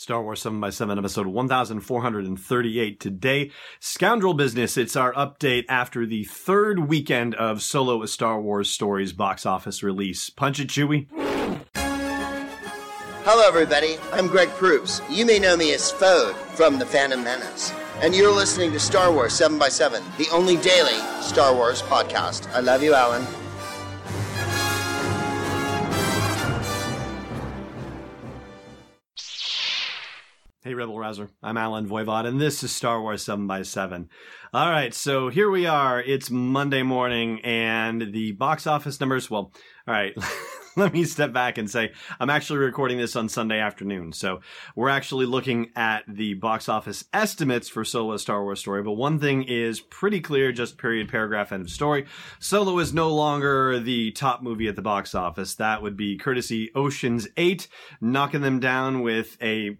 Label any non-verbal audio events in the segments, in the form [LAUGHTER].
Star Wars 7 by 7 episode 1438 today. Scoundrel Business. It's our update after the third weekend of Solo a Star Wars Stories box office release. Punch it, Chewie. Hello, everybody. I'm Greg Proops. You may know me as Fode from The Phantom Menace. And you're listening to Star Wars 7 by 7 the only daily Star Wars podcast. I love you, Allen. Hey, Rebel Rouser. I'm Allen Voivod, and this is Star Wars 7 by 7 All right, so here we are. It's Monday morning, and the box office numbers, well, all right, [LAUGHS] let me step back and say I'm actually recording this on Sunday afternoon. So we're actually looking at the box office estimates for Solo Star Wars Story. But one thing is pretty clear, just period, paragraph, end of story. Solo is no longer the top movie at the box office. That would be courtesy Ocean's 8, knocking them down with a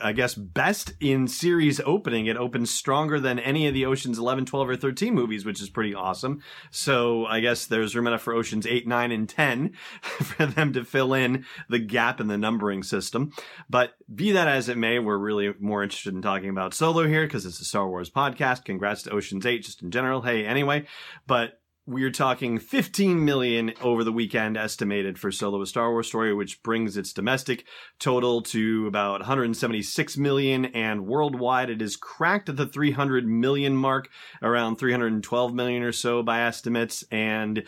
I guess, best in series opening. It opens stronger than any of the Oceans 11, 12, or 13 movies, which is pretty awesome. So I guess there's room enough for Oceans 8, 9, and 10 [LAUGHS] for them to fill in the gap in the numbering system. But be that as it may, we're really more interested in talking about Solo here because it's a Star Wars podcast. Congrats to Oceans 8 just in general. Hey, anyway. But we're talking 15 million over the weekend estimated for Solo a Star Wars story, which brings its domestic total to about 176 million and worldwide it is cracked the 300 million mark, around 312 million or so by estimates. And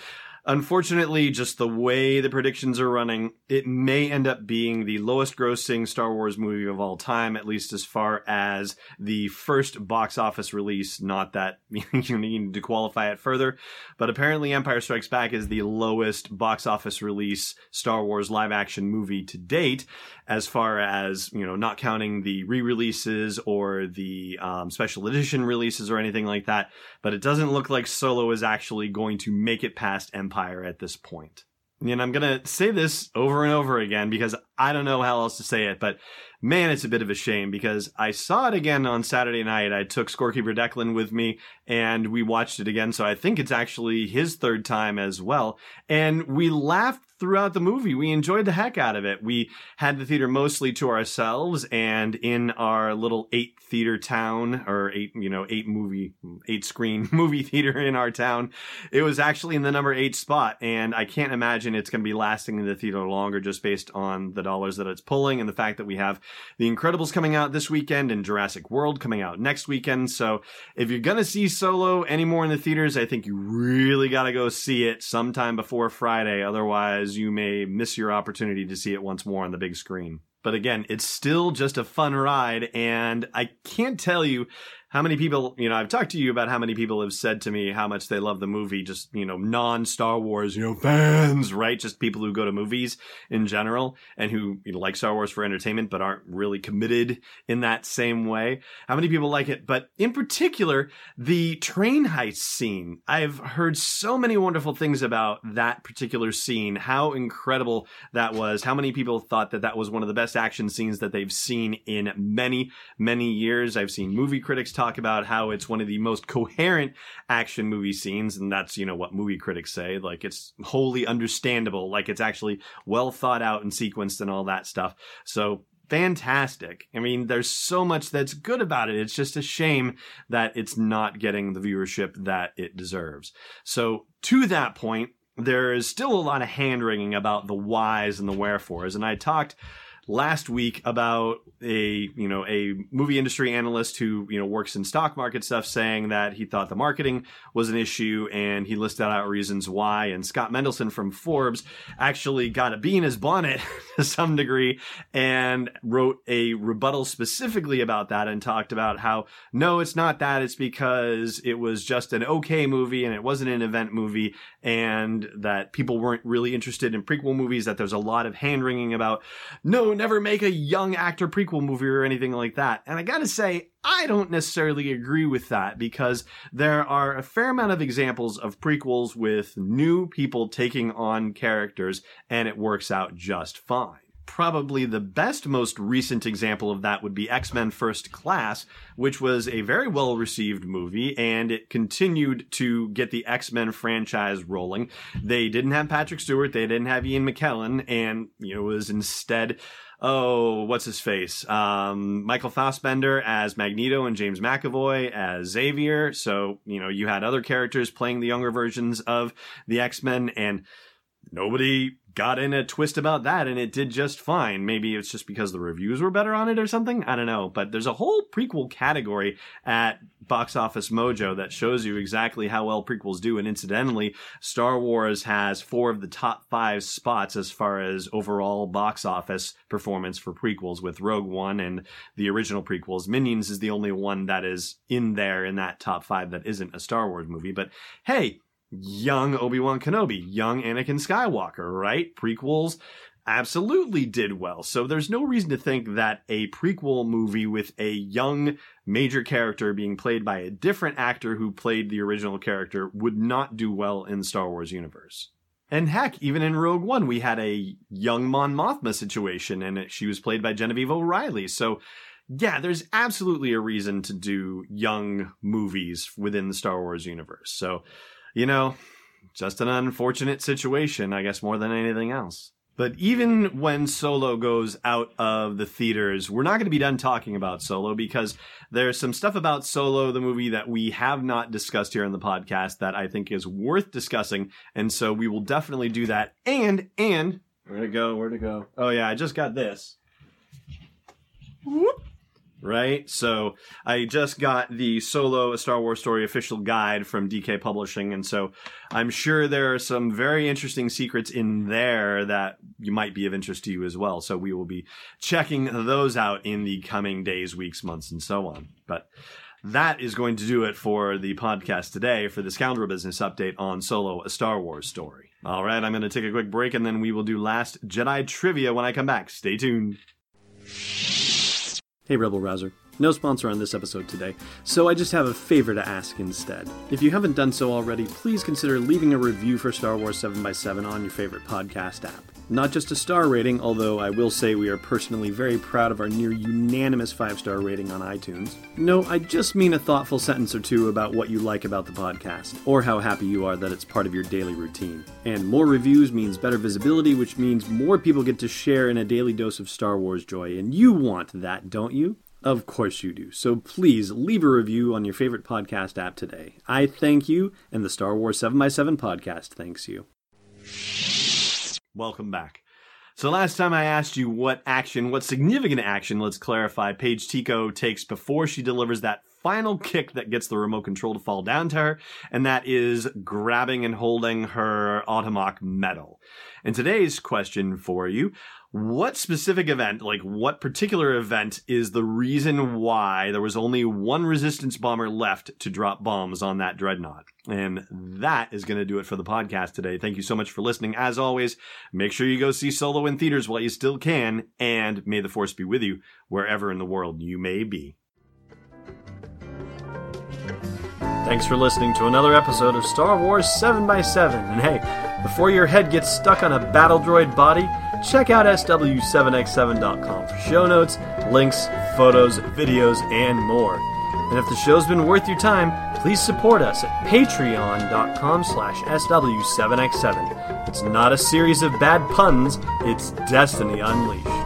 Unfortunately, just the way the predictions are running, it may end up being the lowest grossing Star Wars movie of all time, at least as far as the first box office release. Not that [LAUGHS] you need to qualify it further, but apparently Empire Strikes Back is the lowest box office release Star Wars live action movie to date as far as you know, not counting the re-releases or the um, special edition releases or anything like that. But it doesn't look like Solo is actually going to make it past Empire at this point. And I'm gonna say this over and over again because I don't know how else to say it, but man, it's a bit of a shame because I saw it again on Saturday night. I took Scorekeeper Declan with me and we watched it again. So I think it's actually his third time as well. And we laughed throughout the movie. We enjoyed the heck out of it. We had the theater mostly to ourselves and in our little eight theater town or eight, you know, eight movie, eight screen [LAUGHS] movie theater in our town. It was actually in the number eight spot. And I can't imagine it's going to be lasting in the theater longer just based on the dollars that it's pulling and the fact that we have The Incredibles coming out this weekend and Jurassic World coming out next weekend. So if you're going to see Solo anymore in the theaters, I think you really got to go see it sometime before Friday. Otherwise, you may miss your opportunity to see it once more on the big screen. But again, it's still just a fun ride, and I can't tell you how many people, you know, I've talked to you about how many people have said to me how much they love the movie, just, you know, non Star Wars, you know, fans, right? Just people who go to movies in general and who you know, like Star Wars for entertainment, but aren't really committed in that same way. How many people like it? But in particular, the train heist scene. I've heard so many wonderful things about that particular scene, how incredible that was, how many people thought that that was one of the best action scenes that they've seen in many, many years. I've seen movie critics talk about how it's one of the most coherent action movie scenes, and that's, you know, what movie critics say. Like, it's wholly understandable, like, it's actually well thought out and sequenced and all that stuff. So, fantastic. I mean, there's so much that's good about it. It's just a shame that it's not getting the viewership that it deserves. So, to that point, there is still a lot of hand wringing about the whys and the wherefores. And I talked last week about a you know a movie industry analyst who you know works in stock market stuff saying that he thought the marketing was an issue and he listed out reasons why. And Scott Mendelson from Forbes actually got a bee in his bonnet [LAUGHS] to some degree and wrote a rebuttal specifically about that and talked about how no it's not that. It's because it was just an okay movie and it wasn't an event movie and that people weren't really interested in prequel movies that there's a lot of hand wringing about. No never make a young actor prequel movie or anything like that. And I gotta say, I don't necessarily agree with that because there are a fair amount of examples of prequels with new people taking on characters and it works out just fine probably the best, most recent example of that would be X Men First Class, which was a very well received movie and it continued to get the X Men franchise rolling. They didn't have Patrick Stewart, they didn't have Ian McKellen, and you know, it was instead oh, what's his face? Um, Michael Fassbender as Magneto and James McAvoy as Xavier. So, you know, you had other characters playing the younger versions of the X Men, and nobody got in a twist about that and it did just fine. Maybe it's just because the reviews were better on it or something. I don't know. But there's a whole prequel category at Box Office Mojo that shows you exactly how well prequels do. And incidentally, Star Wars has four of the top five spots as far as overall box office performance for prequels with Rogue One and the original prequels. Minions is the only one that is in there in that top five that isn't a Star Wars movie. But hey, young Obi-Wan Kenobi, young Anakin Skywalker, right? Prequels absolutely did well. So there's no reason to think that a prequel movie with a young major character being played by a different actor who played the original character would not do well in Star Wars universe. And heck, even in Rogue One, we had a young Mon Mothma situation, and she was played by Genevieve O'Reilly. So, yeah, there's absolutely a reason to do young movies within the Star Wars universe. So, you know, just an unfortunate situation, I guess, more than anything else. But even when Solo goes out of the theaters, we're not going to be done talking about Solo because there's some stuff about Solo, the movie, that we have not discussed here in the podcast that I think is worth discussing. And so we will definitely do that. And, and, where to go? Where to go? Oh, yeah, I just got this. Whoop right? So I just got the Solo A Star Wars Story official guide from DK Publishing, and so I'm sure there are some very interesting secrets in there that you might be of interest to you as well. So we will be checking those out in the coming days, weeks, months, and so on. But that is going to do it for the podcast today for the Scoundrel Business update on Solo A Star Wars Story. All right, I'm going to take a quick break and then we will do last Jedi trivia when I come back. Stay tuned. Hey, Rebel Rouser. No sponsor on this episode today, so I just have a favor to ask instead. If you haven't done so already, please consider leaving a review for Star Wars 7x7 on your favorite podcast app. Not just a star rating, although I will say we are personally very proud of our near unanimous 5 star rating on iTunes. No, I just mean a thoughtful sentence or two about what you like about the podcast, or how happy you are that it's part of your daily routine. And more reviews means better visibility, which means more people get to share in a daily dose of Star Wars joy, and you want that, don't you? Of course you do. So please leave a review on your favorite podcast app today. I thank you, and the Star Wars 7x7 podcast thanks you. Welcome back. So last time I asked you what action, what significant action, let's clarify, Paige Tico takes before she delivers that final kick that gets the remote control to fall down to her, and that is grabbing and holding her Otomok medal. And today's question for you what specific event, like what particular event, is the reason why there was only one resistance bomber left to drop bombs on that dreadnought? And that is going to do it for the podcast today. Thank you so much for listening. As always, make sure you go see Solo in theaters while you still can, and may the force be with you wherever in the world you may be. Thanks for listening to another episode of Star Wars 7x7. And hey, before your head gets stuck on a battle droid body, check out SW7x7.com for show notes, links, photos, videos, and more. And if the show's been worth your time, please support us at patreon.com slash SW7x7. It's not a series of bad puns, it's Destiny Unleashed.